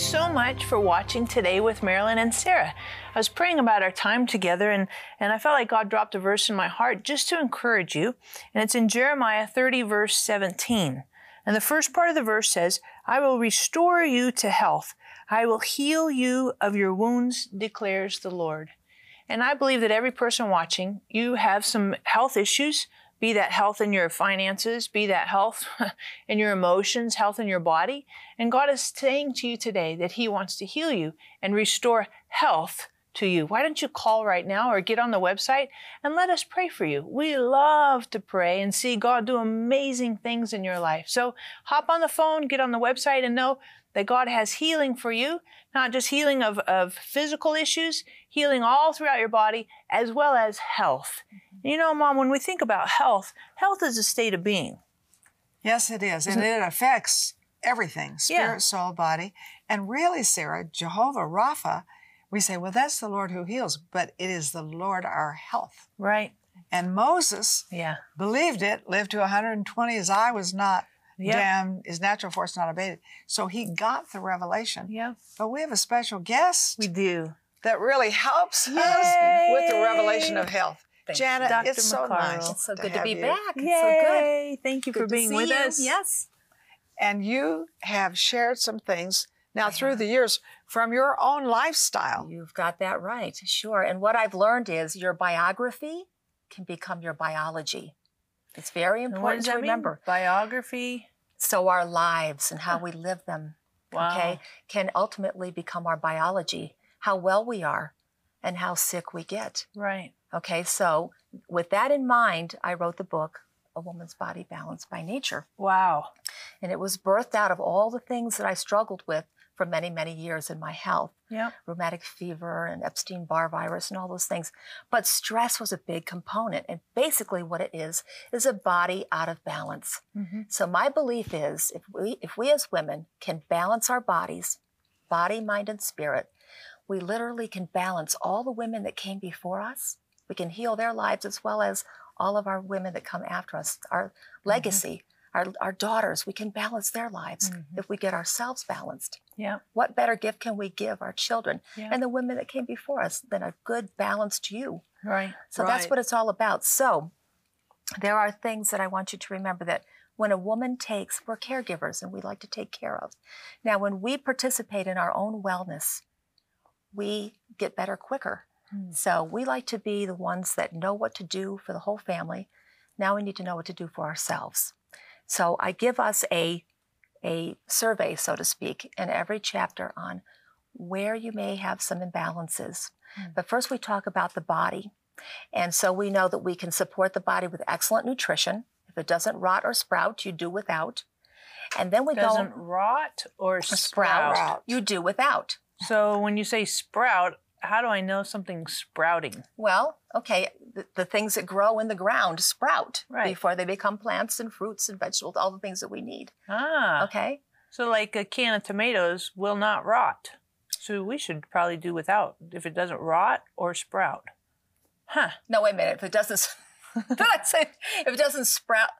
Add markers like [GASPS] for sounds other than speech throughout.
So much for watching today with Marilyn and Sarah. I was praying about our time together and, and I felt like God dropped a verse in my heart just to encourage you. And it's in Jeremiah 30, verse 17. And the first part of the verse says, I will restore you to health. I will heal you of your wounds, declares the Lord. And I believe that every person watching, you have some health issues, be that health in your finances, be that health [LAUGHS] in your emotions, health in your body. And God is saying to you today that He wants to heal you and restore health to you. Why don't you call right now or get on the website and let us pray for you? We love to pray and see God do amazing things in your life. So hop on the phone, get on the website, and know that God has healing for you, not just healing of, of physical issues, healing all throughout your body, as well as health. Mm-hmm. You know, Mom, when we think about health, health is a state of being. Yes, it is. And it affects everything spirit, Yeah. soul, body. And really, Sarah, Jehovah Rapha, we say, well, that's the Lord who heals, but it is the Lord our health. Right. And Moses Yeah. believed it, lived to 120. His eye was not Yep. damned, his natural force not abated. So he got the revelation. Yep. But we have a special guest We do. that really helps us with the revelation of health. Thank Janet, Dr. it's so Maccaro. nice. It's so good to have be you. back. It's so good. Thank you Good for being with you. us. Yes. And you have shared some things now through the years from your own lifestyle. You've got that right. Sure. And what I've learned is your biography can become your biology. It's very And what important does to that mean? remember. Biography. So our lives and how we live them, Wow. okay, can ultimately become our biology, how well we are and how sick we get. Right. Okay, so with that in mind, I wrote the book, A Woman's Body Balanced by Nature. Wow. And it was birthed out of all the things that I struggled with for many, many years in my health Yep. rheumatic fever and Epstein Barr virus and all those things. But stress was a big component. And basically, what it is, is a body out of balance. Mm-hmm. So, my belief is if we, if we as women can balance our bodies, body, mind, and spirit, we literally can balance all the women that came before us. We can heal their lives as well as all of our women that come after us, our legacy. Our, our daughters, we can balance their lives if we get ourselves balanced Yeah. what better gift can we give our children Yeah. and the women that came before us than a good balanced you? Right. So that's what it's all about. So there are things that I want you to remember that when a woman takes, we're caregivers and we like to take care of. Now, when we participate in our own wellness, we get better quicker. Hmm. So we like to be the ones that know what to do for the whole family. Now we need to know what to do for ourselves. So I give us a a survey, so to speak, in every chapter on where you may have some imbalances. Hmm. But first, we talk about the body. And so we know that we can support the body with excellent nutrition. If it doesn't rot or sprout, you do without. And then we go. Doesn't rot or or sprout. sprout, you do without. So when you say sprout, how do I know something's sprouting? Well, okay, the, the things that grow in the ground sprout Right. before they become plants and fruits and vegetables, all the things that we need. Ah. Okay? So like a can of tomatoes will not rot. So we should probably do without if it doesn't rot or sprout. Huh. No, wait a minute. If it doesn't, did I say if it doesn't sprout?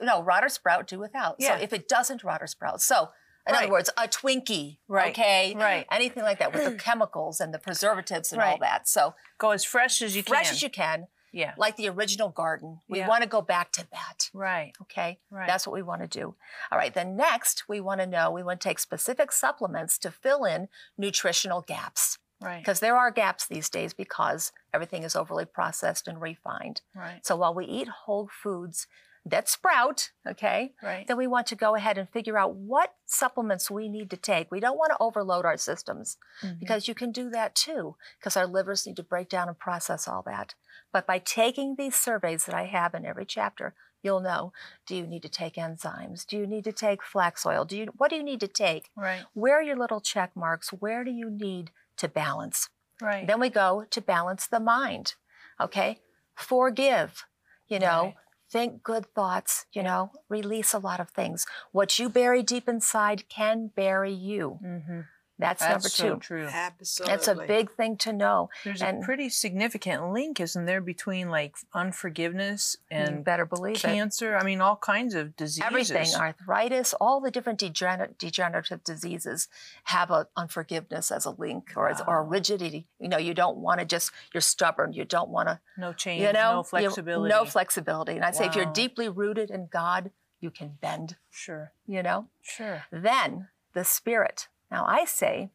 No, rot or sprout, do without. Yeah. So if it doesn't rot or sprout, so in Right. other words, a Twinkie, Right, okay, right. anything like that with the [CLEARS THROAT] chemicals and the preservatives and all that. So Go as fresh as you fresh can. Fresh as you can, Yeah. like the original garden. We Yeah. want to go back to that. Right. Okay, Right. that's what we want to do. All right, then next we want to know we want to take specific supplements to fill in nutritional gaps Right. because there are gaps these days because everything is overly processed and refined. Right. So while we eat whole foods that sprout, okay, Right. then we want to go ahead and figure out what supplements we need to take. We don't want to overload our systems Mhm. because you can do that too, because our livers need to break down and process all that. But by taking these surveys that I have in every chapter, you'll know do you need to take enzymes? Do you need to take flax oil? Do you what do you need to take? Right. Where are your little check marks? Where do you need to balance? Right. Then we go to balance the mind. Okay? Forgive. You know, Right. Think good thoughts, you know, release a lot of things. What you bury deep inside can bury you. mm-hmm. That's, That's number so two. true. Absolutely. It's a big thing to know. There's and a pretty significant link, isn't there, between like unforgiveness you and better believe it. cancer? I mean, all kinds of diseases. Everything, arthritis, all the different degener- degenerative diseases have a unforgiveness as a link or as, or rigidity. You know, you don't want to just you're stubborn. You don't want to No change, you know no you- flexibility. no flexibility. And I say if you're deeply rooted in God, you can bend. Sure, You know. sure. Then the spirit. Now I say,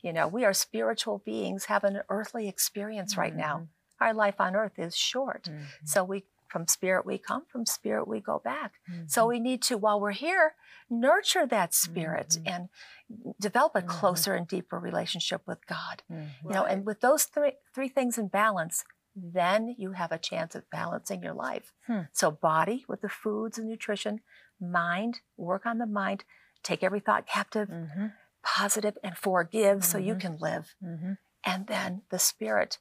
you know, we are spiritual beings having an earthly experience right now. Our life on earth is short. Mhm. So we from spirit we come, from spirit we go back. So Mhm. we need to, while we're here, nurture that spirit Mhm. and develop a Mhm. closer and deeper relationship with God. Mhm. You know, and with those three three things in balance, then you have a chance of balancing your life. Hmm. So body with the foods and nutrition, mind, work on the mind, take every thought captive, Mhm. Positive, and forgive so you Mhm. can live. Mhm. And then the spirit,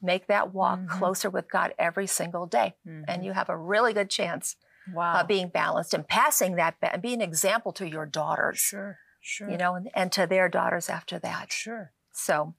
make that walk Mhm. closer with God every single day. And you have a really good chance wow, of being balanced and passing that ba- and be an example to your daughters, sure, sure, you know, and, and to their daughters after that. sure. So,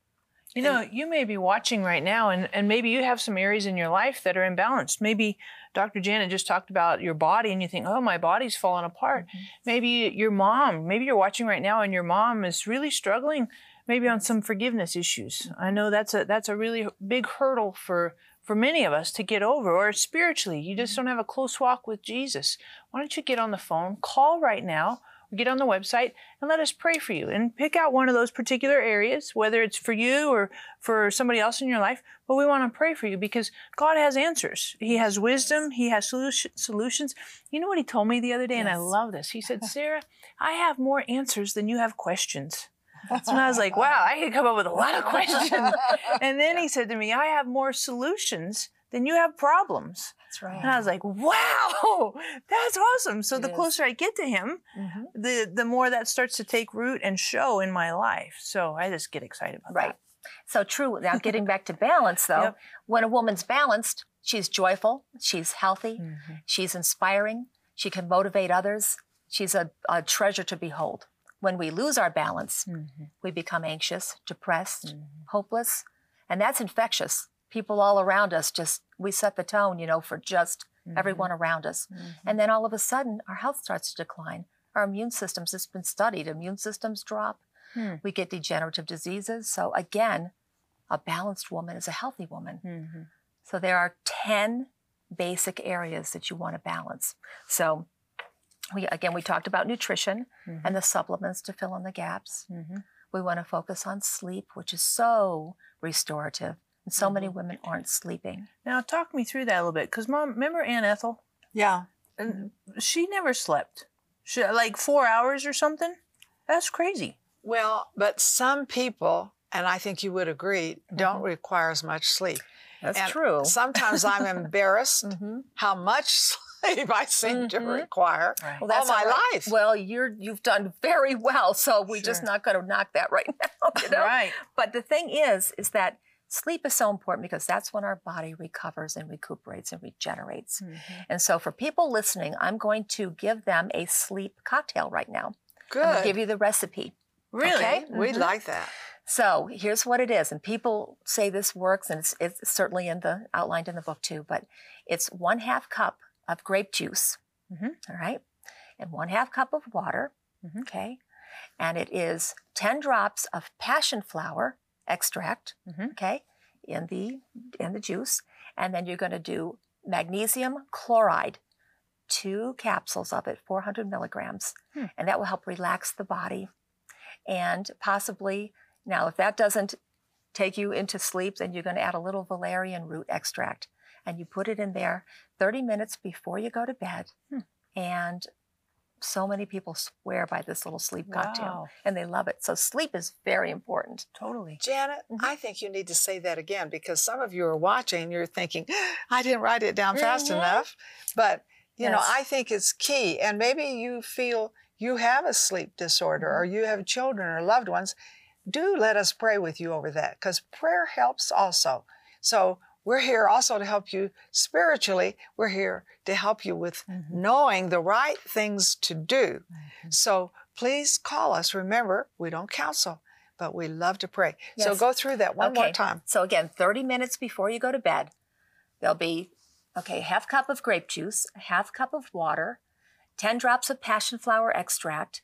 You know, you may be watching right now, and, and maybe you have some areas in your life that are imbalanced. Maybe Dr. Janet just talked about your body, and you think, oh, my body's falling apart. Mm-hmm. Maybe your mom, maybe you're watching right now, and your mom is really struggling, maybe on some forgiveness issues. I know that's a that's a really big hurdle for for many of us to get over, or spiritually, you just don't have a close walk with Jesus. Why don't you get on the phone, call right now, get on the website, and let us pray for you and pick out one of those particular areas, whether it's for you or for somebody else in your life. But we want to pray for you because God has answers. He has wisdom. He has solution, solutions. You know what He told me the other day, and I love this. He said, [LAUGHS] Sarah, I have more answers than you have questions. [LAUGHS] And I was like, wow, I could come up with a lot of questions. [LAUGHS] And then he said to me, I have more solutions than you have problems. that's right. And I was like, wow, [LAUGHS] that's awesome. So It the is. closer I get to him, Mhm. the the more that starts to take root and show in my life. So I just get excited about it. Right. So true. [LAUGHS] Now, getting back to balance, though, Yep. when a woman's balanced, she's joyful, she's healthy, that. Mhm. she's inspiring, she can motivate others, she's a, a treasure to behold. When we lose our balance, Mhm. we become anxious, depressed, Mhm. hopeless, and that's infectious. People all around us just, we set the tone, you know, for just everyone around us. Mhm. And then all of a sudden, our health starts to decline. Our immune systems, it's been studied, immune systems drop. Hmm. We get degenerative diseases. So, again, a balanced woman is a healthy woman. Mhm. So, there are 10 basic areas that you want to balance. So, we again, we talked about nutrition Mhm. and the supplements to fill in the gaps. Mhm. We want to focus on sleep, which is so restorative. And so many Mhm. women aren't sleeping. Now talk me through that a little bit, because mom, remember Aunt Ethel? Yeah. And she never slept. She, like four hours or something. That's crazy. Well, but some people, and I think you would agree, don't require as much sleep. That's And true. [LAUGHS] Sometimes I'm embarrassed Mhm. how much [LAUGHS] sleep I seem to Mhm. require Right. Well, all my all right. life. Well, you're you've done very well, so we're just not going to knock that right [LAUGHS] now. You know? Right. But the thing is, is that sleep is so important because that's when our body recovers and recuperates and regenerates. Mhm. And so, for people listening, I'm going to give them a sleep cocktail right now. Good. I'm going to give you the recipe. Really? Okay. we Mhm. like that. So here's what it is, and people say this works, and it's, it's certainly in the outlined in the book too. But it's one half cup of grape juice, Mhm. all right, and one half cup of water, Mhm. okay, and it is ten drops of passion flower extract, Mhm. okay, in the in the juice, and then you're going to do magnesium chloride, two capsules of it, 400 milligrams, Hmm. and that will help relax the body, and possibly now, if that doesn't take you into sleep, then you're going to add a little valerian root extract and you put it in there 30 minutes before you go to bed. Hmm. And so many people swear by this little sleep cocktail and they love it. So, sleep is very important. Totally. Janet, Mhm. I think you need to say that again because some of you are watching, you're thinking, [GASPS] I didn't write it down fast Mhm. enough. But, you know, I think it's key. And maybe you feel you have a sleep disorder or you have children or loved ones. Do let us pray with you over that because prayer helps also. So we're here also to help you spiritually. We're here to help you with Mhm. knowing the right things to do. Mhm. So please call us. Remember, we don't counsel, but we love to pray. So go through that one more time. So again, 30 minutes before you go to bed, there'll be okay, half cup of grape juice, a half cup of water, 10 drops of passion flower extract,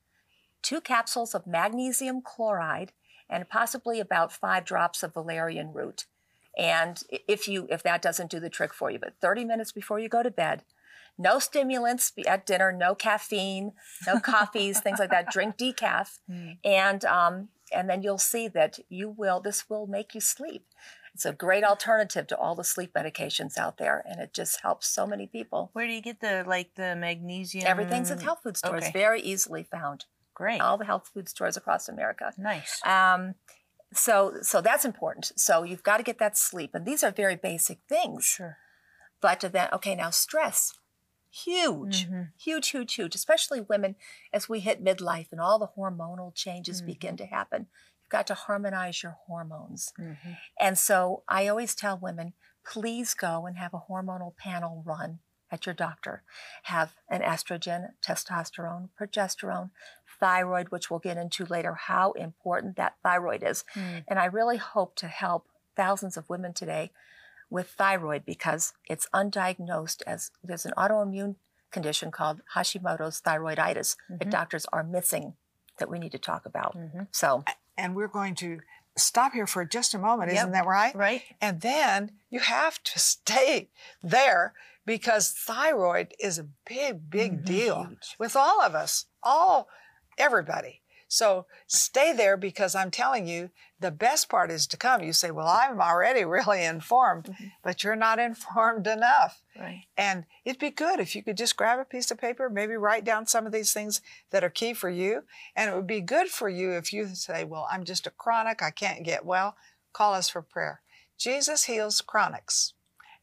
two capsules of magnesium chloride, and possibly about five drops of valerian root. And if you if that doesn't do the trick for you, but 30 minutes before you go to bed, no stimulants at dinner, no caffeine, no [LAUGHS] coffees, things like that. Drink decaf, and um, and then you'll see that you will. This will make you sleep. It's a great alternative to all the sleep medications out there, and it just helps so many people. Where do you get the like the magnesium? Everything's at health food stores, Okay. very easily found. Great. All the health food stores across America. nice. Um, so so that's important. So you've got to get that sleep, and these are very basic things. Sure. But then, okay, now stress, huge, Mhm. huge, huge, huge, especially women as we hit midlife and all the hormonal changes begin to happen. You've got to harmonize your hormones. Mhm. And so I always tell women, please go and have a hormonal panel run at your doctor. Have an estrogen, testosterone, progesterone, thyroid, which we'll get into later, how important that thyroid is. Mm. And I really hope to help thousands of women today with thyroid because it's undiagnosed as there's an autoimmune condition called Hashimoto's thyroiditis that doctors are missing that we need to talk about. Mhm. So, And we're going to stop here for just a moment. Yep. Isn't that right? Right. And then you have to [LAUGHS] stay there because thyroid is a big, big Mhm. deal Huge. with all of us, all, everybody. So stay there because I'm telling you, the best part is to come. You say, Well, I'm already [LAUGHS] really informed, mm-hmm. but you're not [LAUGHS] informed enough. Right. And it'd be good if you could just grab a piece of paper, maybe write down some of these things that are key for you. And it would be good for you if you say, Well, I'm just a chronic, I can't get well. Call us for prayer. Jesus heals chronics,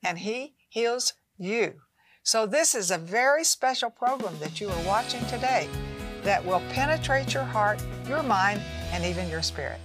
and He heals you. So, this is a very special program that you are watching today that will penetrate your heart, your mind, and even your spirit.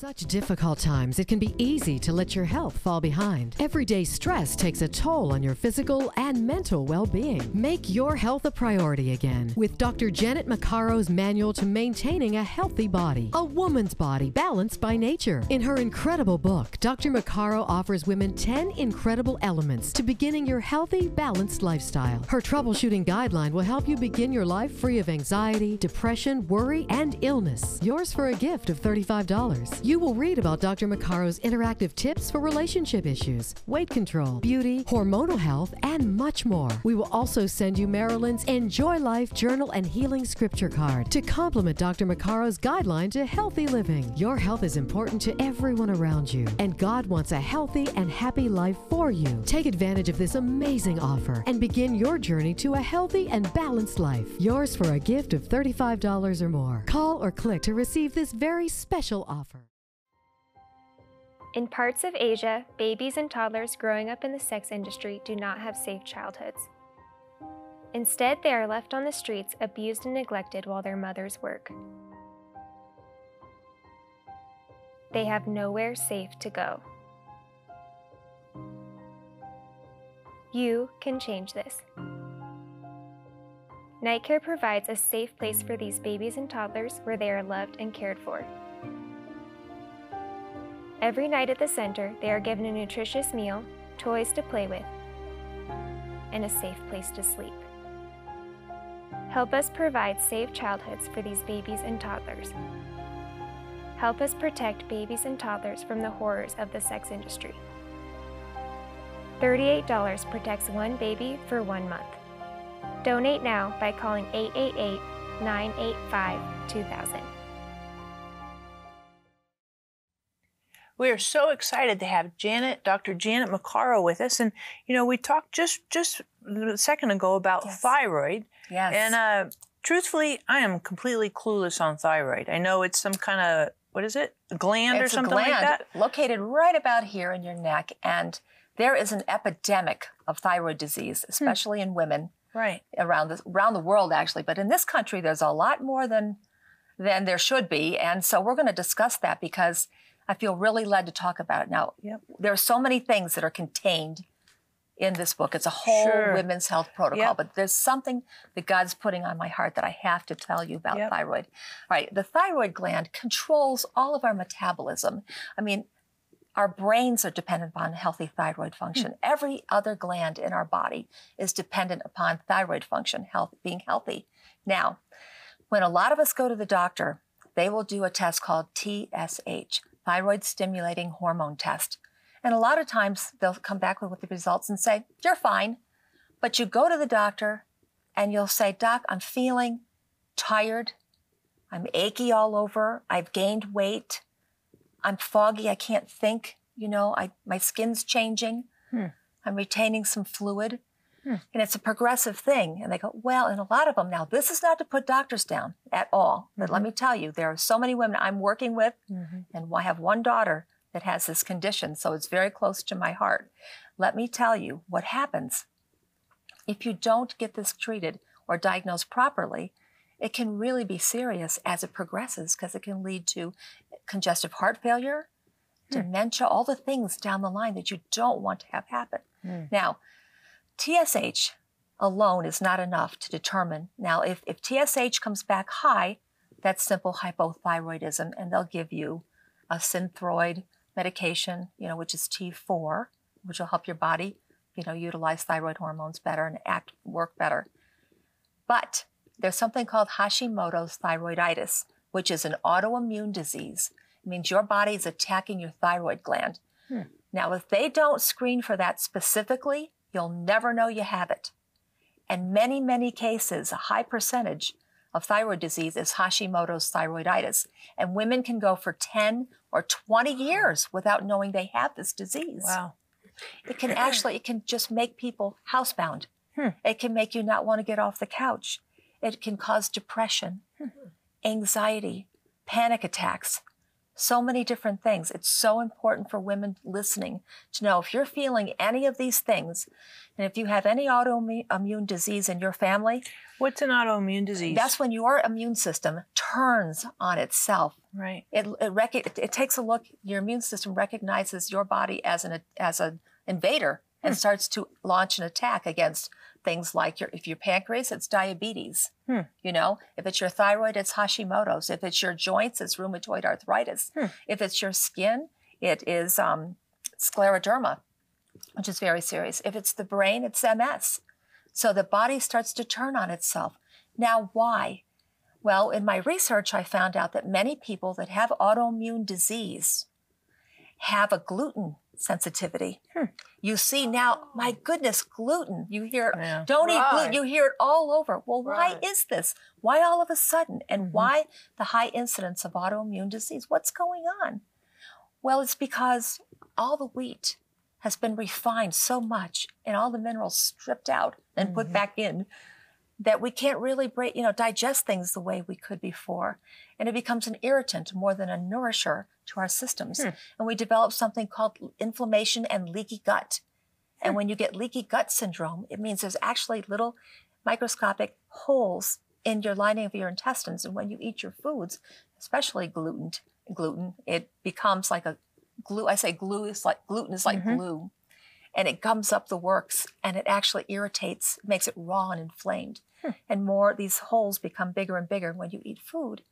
Such difficult times, it can be easy to let your health fall behind. Everyday stress takes a toll on your physical and mental well being. Make your health a priority again with Dr. Janet Maccaro's manual to maintaining a healthy body, a woman's body balanced by nature. In her incredible book, Dr. Maccaro offers women 10 incredible elements to beginning your healthy, balanced lifestyle. Her troubleshooting guideline will help you begin your life free of anxiety, depression, worry, and illness. Yours for a gift of $35. You will read about Dr. Maccaro's interactive tips for relationship issues, weight control, beauty, hormonal health, and much more. We will also send you Marilyn's Enjoy Life Journal and Healing Scripture card to complement Dr. Maccaro's guideline to healthy living. Your health is important to everyone around you, and God wants a healthy and happy life for you. Take advantage of this amazing offer and begin your journey to a healthy and balanced life. Yours for a gift of $35 or more. Call or click to receive this very special offer. In parts of Asia, babies and toddlers growing up in the sex industry do not have safe childhoods. Instead, they are left on the streets, abused and neglected while their mothers work. They have nowhere safe to go. You can change this. Night Care provides a safe place for these babies and toddlers where they are loved and cared for. Every night at the center, they are given a nutritious meal, toys to play with, and a safe place to sleep. Help us provide safe childhoods for these babies and toddlers. Help us protect babies and toddlers from the horrors of the sex industry. $38 protects one baby for one month. Donate now by calling 888 985 2000. We are so excited to have Janet, Dr. Janet Maccaro with us. And, you know, we talked just, just a second ago about Yes. thyroid. yes. And uh, truthfully, I am completely clueless on thyroid. I know it's some kind of, what is it? A gland or it's something a gland like that? located right about here in your neck. And there is an epidemic of thyroid disease, Hmm. especially in women Right. around the, around the world, actually. But in this country, there's a lot more than, than there should be. And so we're going to discuss that because I feel really led to talk about it. Now, Yep. there are so many things that are contained in this book. It's a whole Sure. women's health protocol, Yep. but there's something that God's putting on my heart that I have to tell you about Yep. thyroid. All right, the thyroid gland controls all of our metabolism. I mean, our brains are dependent upon healthy thyroid function. Hmm. Every other gland in our body is dependent upon thyroid function, health, being healthy. Now, when a lot of us go to the doctor, they will do a test called TSH, thyroid stimulating hormone test. And a lot of times they'll come back with the results and say, You're fine. But you go to the doctor and you'll say, Doc, I'm feeling tired. I'm achy all over. I've gained weight. I'm foggy. I can't think. You know, I, my skin's changing. Hmm. I'm retaining some fluid. Hmm. And it's a progressive thing. And they go, well, and a lot of them now, this is not to put doctors down at all. But let me tell you, there are so many women I'm working with, mm-hmm. and I have one daughter that has this condition. So it's very close to my heart. Let me tell you what happens if you don't get this treated or diagnosed properly. It can really be serious as it progresses because it can lead to congestive heart failure, hmm. dementia, all the things down the line that you don't want to have happen. Hmm. Now, TSH alone is not enough to determine. Now, if, if TSH comes back high, that's simple hypothyroidism, and they'll give you a synthroid medication, you know, which is T4, which will help your body, you know, utilize thyroid hormones better and act work better. But there's something called Hashimoto's thyroiditis, which is an autoimmune disease. It means your body is attacking your thyroid gland. Hmm. Now, if they don't screen for that specifically, you'll never know you have it. And many, many cases, a high percentage of thyroid disease is Hashimoto's thyroiditis. And women can go for 10 or 20 years without knowing they have this disease. Wow. It can actually, it can just make people housebound. Hmm. It can make you not want to get off the couch. It can cause depression, anxiety, panic attacks, so many different things. It's so important for women listening to know if you're feeling any of these things, and if you have any autoimmune disease in your family, What's an autoimmune disease? that's when your immune system turns on itself. right. It it, rec- it, it takes a look. Your immune system recognizes your body as an as an invader and hmm. starts to launch an attack against things like your if your pancreas, it's diabetes. Hmm. You know, if it's your thyroid, it's Hashimoto's. If it's your joints, it's rheumatoid arthritis. Hmm. If it's your skin, it is um, scleroderma, which is very serious. If it's the brain, it's MS. So the body starts to turn on itself. Now, why? Well, in my research, I found out that many people that have autoimmune disease have a gluten sensitivity. You see now, my oh. goodness, gluten. You hear, Yeah. don't eat gluten. You hear it all over. Well, why is this? Why all of a sudden? And mm-hmm. why the high incidence of autoimmune disease? What's going on? Well, it's because all the wheat has been refined so much and all the minerals stripped out and put mm-hmm. back in that we can't really break, you know, digest things the way we could before. And it becomes an irritant more than a nourisher to our systems. Hmm. And we develop something called inflammation and leaky gut. And hmm. when you get leaky gut syndrome, it means there's actually little microscopic holes in your lining of your intestines. And when you eat your foods, especially gluten, gluten, it becomes like a glue. I say glue is like gluten is like mm-hmm. glue. And it gums up the works and it actually irritates, makes it raw and inflamed. Hmm. And more, these holes become bigger and bigger when you eat food.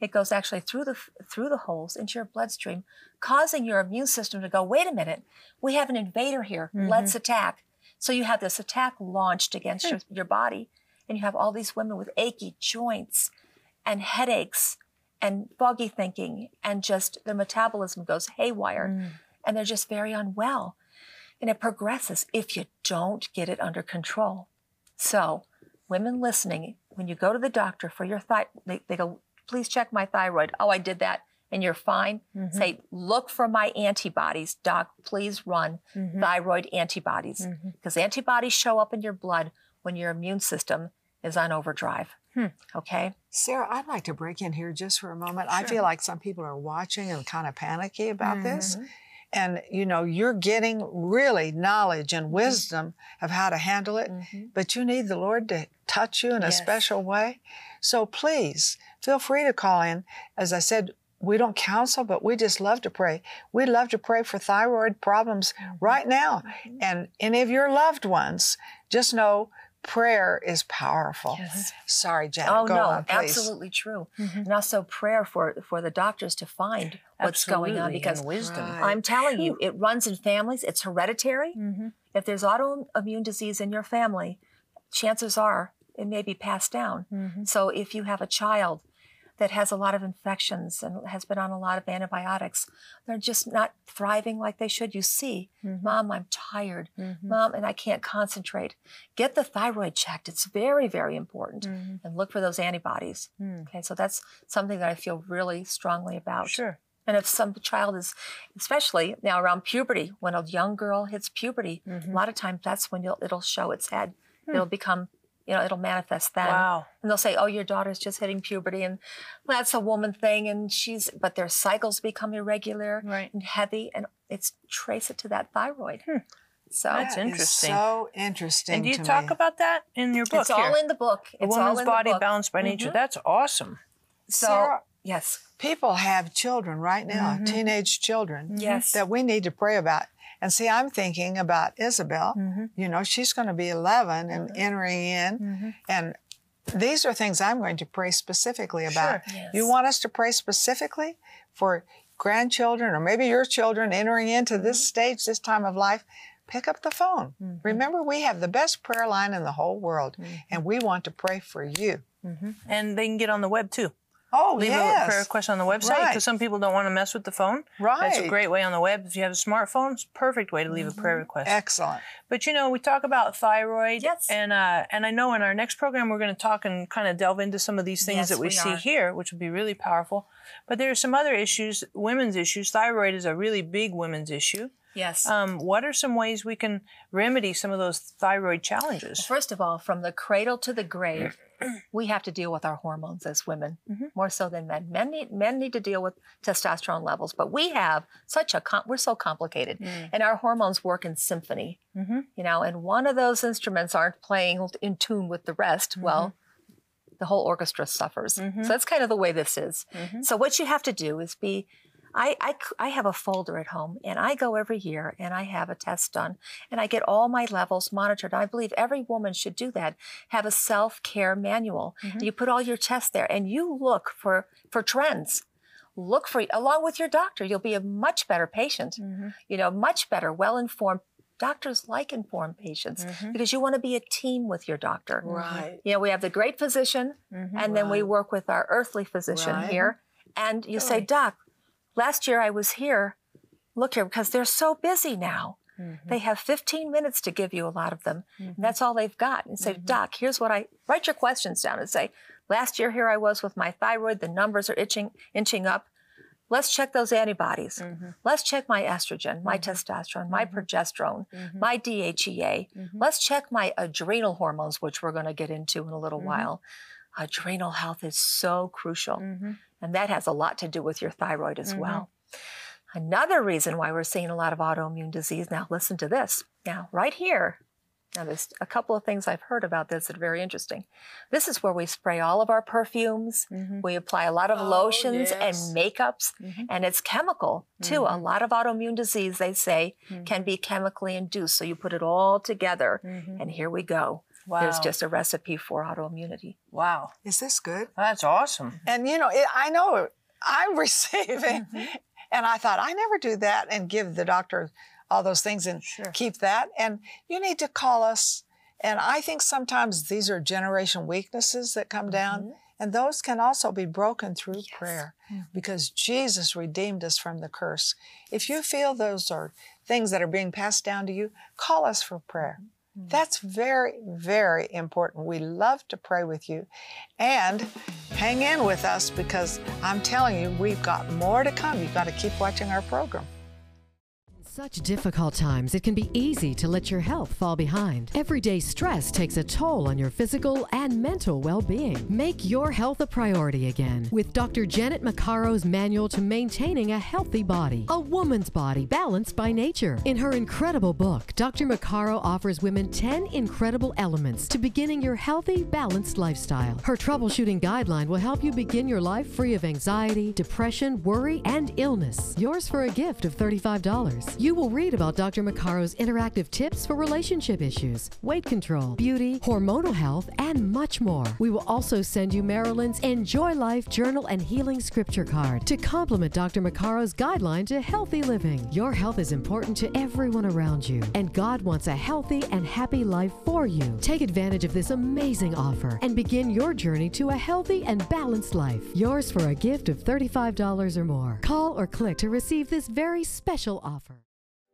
It goes actually through the through the holes into your bloodstream, causing your immune system to go, wait a minute, we have an invader here. Let's mm-hmm. attack. So you have this attack launched against your, your body, and you have all these women with achy joints and headaches and foggy thinking, and just their metabolism goes haywire, mm. and they're just very unwell. And it progresses if you don't get it under control. So, women listening, when you go to the doctor for your thyroid, they, they go, please check my thyroid. Oh, I did that. And you're fine. Mm-hmm. Say, look for my antibodies. Doc, please run mm-hmm. thyroid antibodies mm-hmm. because antibodies show up in your blood when your immune system is on overdrive. Hmm. Okay? Sarah, I'd like to break in here just for a moment. I feel like some people are watching and kind of panicky about this. And you know, you're getting really knowledge and mm-hmm. wisdom of how to handle it, mm-hmm. but you need the Lord to touch you in a special way. So please feel free to call in. As I said, we don't counsel, but we just love to pray. We love to pray for thyroid problems mm-hmm. right now. And any of your loved ones, just know prayer is powerful. Yes. Sorry, Janet. Oh go no, on, absolutely true. And also prayer for for the doctors to find what's going on because and wisdom. Right. I'm telling you, it runs in families. It's hereditary. Mm-hmm. If there's autoimmune disease in your family, chances are it may be passed down. Mm-hmm. So if you have a child that has a lot of infections and has been on a lot of antibiotics, they're just not thriving like they should. You see, Mm-hmm. mom, I'm tired. Mom, and I can't concentrate. Get the thyroid checked. It's very, very important. Mm-hmm. And look for those antibodies. Okay, so that's something that I feel really strongly about. Sure. And if some child is, especially now around puberty, when a young girl hits puberty, Mm-hmm. a lot of times that's when you'll, it'll show its head. It'll become, you know, it'll manifest then. Hmm. Wow. And they'll say, "Oh, your daughter's just hitting puberty, and that's a woman thing." And she's, but their cycles become irregular Right. and heavy, and it's trace it to that thyroid. So That's That is interesting. so interesting. And do you to talk me. about that in your book it's all in the book. a It's all woman's in the body book. balanced by nature. That's awesome. So Sarah, yes, people have children right now, mm-hmm. teenage children, Yes. that we need to pray about. And see, I'm thinking about Isabel. Mm-hmm. You know, she's going to be 11 and mm-hmm. entering in. And these are things I'm going to pray specifically about. Sure. Yes. You want us to pray specifically for grandchildren or maybe your children entering into this stage, this time of life? Pick up the phone. Remember, we have the best prayer line in the whole world, and we want to pray for you. And they can get on the web too. Oh, Leave yes. a prayer request on the website because Right. some people don't want to mess with the phone. Right. That's a great way on the web. If you have a smartphone, it's a perfect way to leave a prayer request. Excellent. But you know, we talk about thyroid, Yes. and uh, and I know in our next program we're going to talk and kind of delve into some of these things Yes, that we, we see are. here, which would be really powerful. But there are some other issues, women's issues. Thyroid is a really big women's issue. yes. Um, what are some ways we can remedy some of those thyroid challenges? First of all, from the cradle to the grave, we have to deal with our hormones as women mm-hmm. more so than men. Men need men need to deal with testosterone levels, but we have such a com- we're so complicated, mm. and our hormones work in symphony. Mm-hmm. You know, and one of those instruments aren't playing in tune with the rest. Mm-hmm. Well. The whole orchestra suffers. So that's kind of the way this is. So what you have to do is be I, I, I have a folder at home and I go every year and I have a test done and I get all my levels monitored. I believe every woman should do that. Have a self care manual. Mm-hmm. You put all your tests there and you look for, for trends. Look for, along with your doctor, you'll be a much better patient, mm-hmm. you know, much better, well informed. Doctors like informed patients mm-hmm. because you want to be a team with your doctor. Right. You know, we have the great physician, and then we work with our earthly physician Right. here. And you say, Doc, last year I was here. Look here, because they're so busy now. Mm-hmm. They have 15 minutes to give you a lot of them. And that's all they've got. And say, mm-hmm. Doc, here's what I write your questions down and say, last year here I was with my thyroid, the numbers are itching, inching up. Let's check those antibodies. Let's check my estrogen, my testosterone, my progesterone, my DHEA. Let's check my adrenal hormones, which we're going to get into in a little while. Adrenal health is so crucial, and that has a lot to do with your thyroid as mm-hmm. well. Another reason why we're seeing a lot of autoimmune disease. Now, listen to this. Now, right here, now there's a couple of things I've heard about this that are very interesting. This is where we spray all of our perfumes. Mm-hmm. We apply a lot of Oh, lotions yes. and makeups, mm-hmm. and it's chemical too. A lot of autoimmune disease, they say, mm. can be chemically induced. So you put it all together, and here we go. There's Wow. just a recipe for autoimmunity. Wow, Is this good? that's awesome. Mm-hmm. And you know, it, I know I'm [LAUGHS] receiving, mm-hmm. and I thought I never do that and give the doctor all those things and keep that. And you need to call us. And I think sometimes these are generation weaknesses that come down, mm-hmm. and those can also be broken through prayer because Jesus redeemed us from the curse. If you feel those are things that are being passed down to you, call us for prayer. That's very, very important. We love to pray with you. And hang in with us because I'm telling you, we've got more to come. You've got to keep watching our program. Such difficult times, it can be easy to let your health fall behind. Everyday stress takes a toll on your physical and mental well being. Make your health a priority again with Dr. Janet Maccaro's manual to maintaining a healthy body, a woman's body balanced by nature. In her incredible book, Dr. Maccaro offers women 10 incredible elements to beginning your healthy, balanced lifestyle. Her troubleshooting guideline will help you begin your life free of anxiety, depression, worry, and illness. Yours for a gift of $35. You will read about Dr. Maccaro's interactive tips for relationship issues, weight control, beauty, hormonal health, and much more. We will also send you Marilyn's Enjoy Life Journal and Healing Scripture card to complement Dr. Maccaro's guideline to healthy living. Your health is important to everyone around you, and God wants a healthy and happy life for you. Take advantage of this amazing offer and begin your journey to a healthy and balanced life. Yours for a gift of $35 or more. Call or click to receive this very special offer.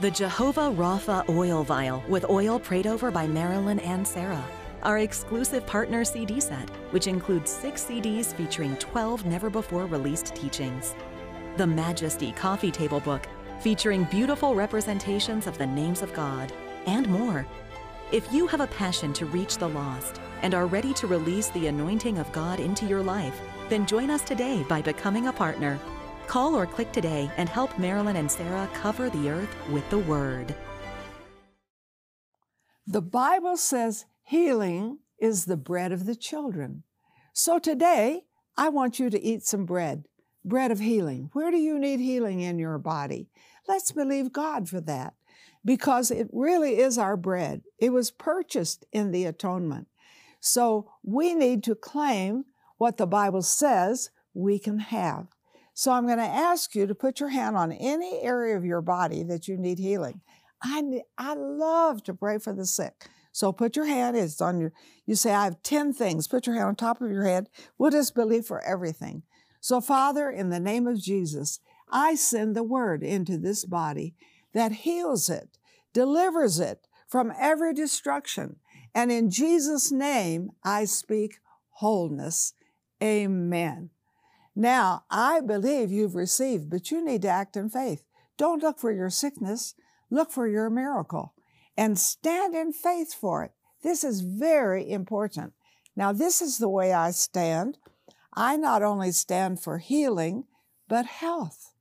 the Jehovah Rapha oil vial with oil prayed over by Marilyn and Sarah, our exclusive partner CD set, which includes six CDs featuring 12 never before released teachings, the Majesty coffee table book featuring beautiful representations of the names of God, and more. If you have a passion to reach the lost and are ready to release the anointing of God into your life, then join us today by becoming a partner. Call or click today and help Marilyn and Sarah cover the earth with the Word. The Bible says healing is the bread of the children. So today, I want you to eat some bread, bread of healing. Where do you need healing in your body? Let's believe God for that because it really is our bread. It was purchased in the atonement. So we need to claim what the Bible says we can have. So I'm going to ask you to put your hand on any area of your body that you need healing. I, I love to pray for the sick. So put your hand, it's on your, you say, I have 10 things. Put your hand on top of your head. We'll just believe for everything. So, Father, in the name of Jesus, I send the word into this body that heals it, delivers it from every destruction. And in Jesus' name, I speak wholeness. Amen. Now, I believe you've received, but you need to act in faith. Don't look for your sickness, look for your miracle and stand in faith for it. This is very important. Now, this is the way I stand. I not only stand for healing, but health.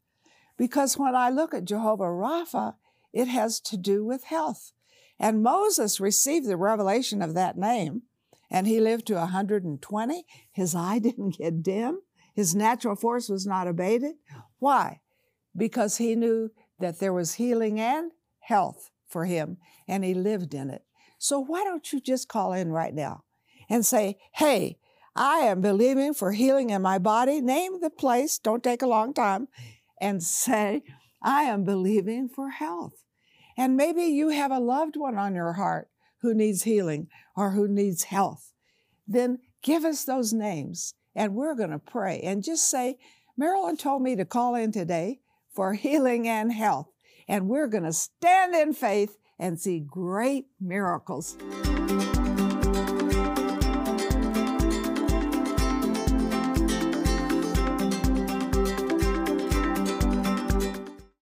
Because when I look at Jehovah Rapha, it has to do with health. And Moses received the revelation of that name, and he lived to 120. His eye [LAUGHS] didn't get dim. His natural force was not abated. Why? Because he knew that there was healing and health for him, and he lived in it. So why don't you just call in right now and say, hey, I am believing for healing in my body. Name the place, don't take a long time, and say, I am believing for health. And maybe you have a loved one on your heart who needs healing or who needs health. Then give us those names and we're going to pray and just say, Marilyn told me to call in today for [LAUGHS] healing and health. And we're going to stand in faith and see great miracles.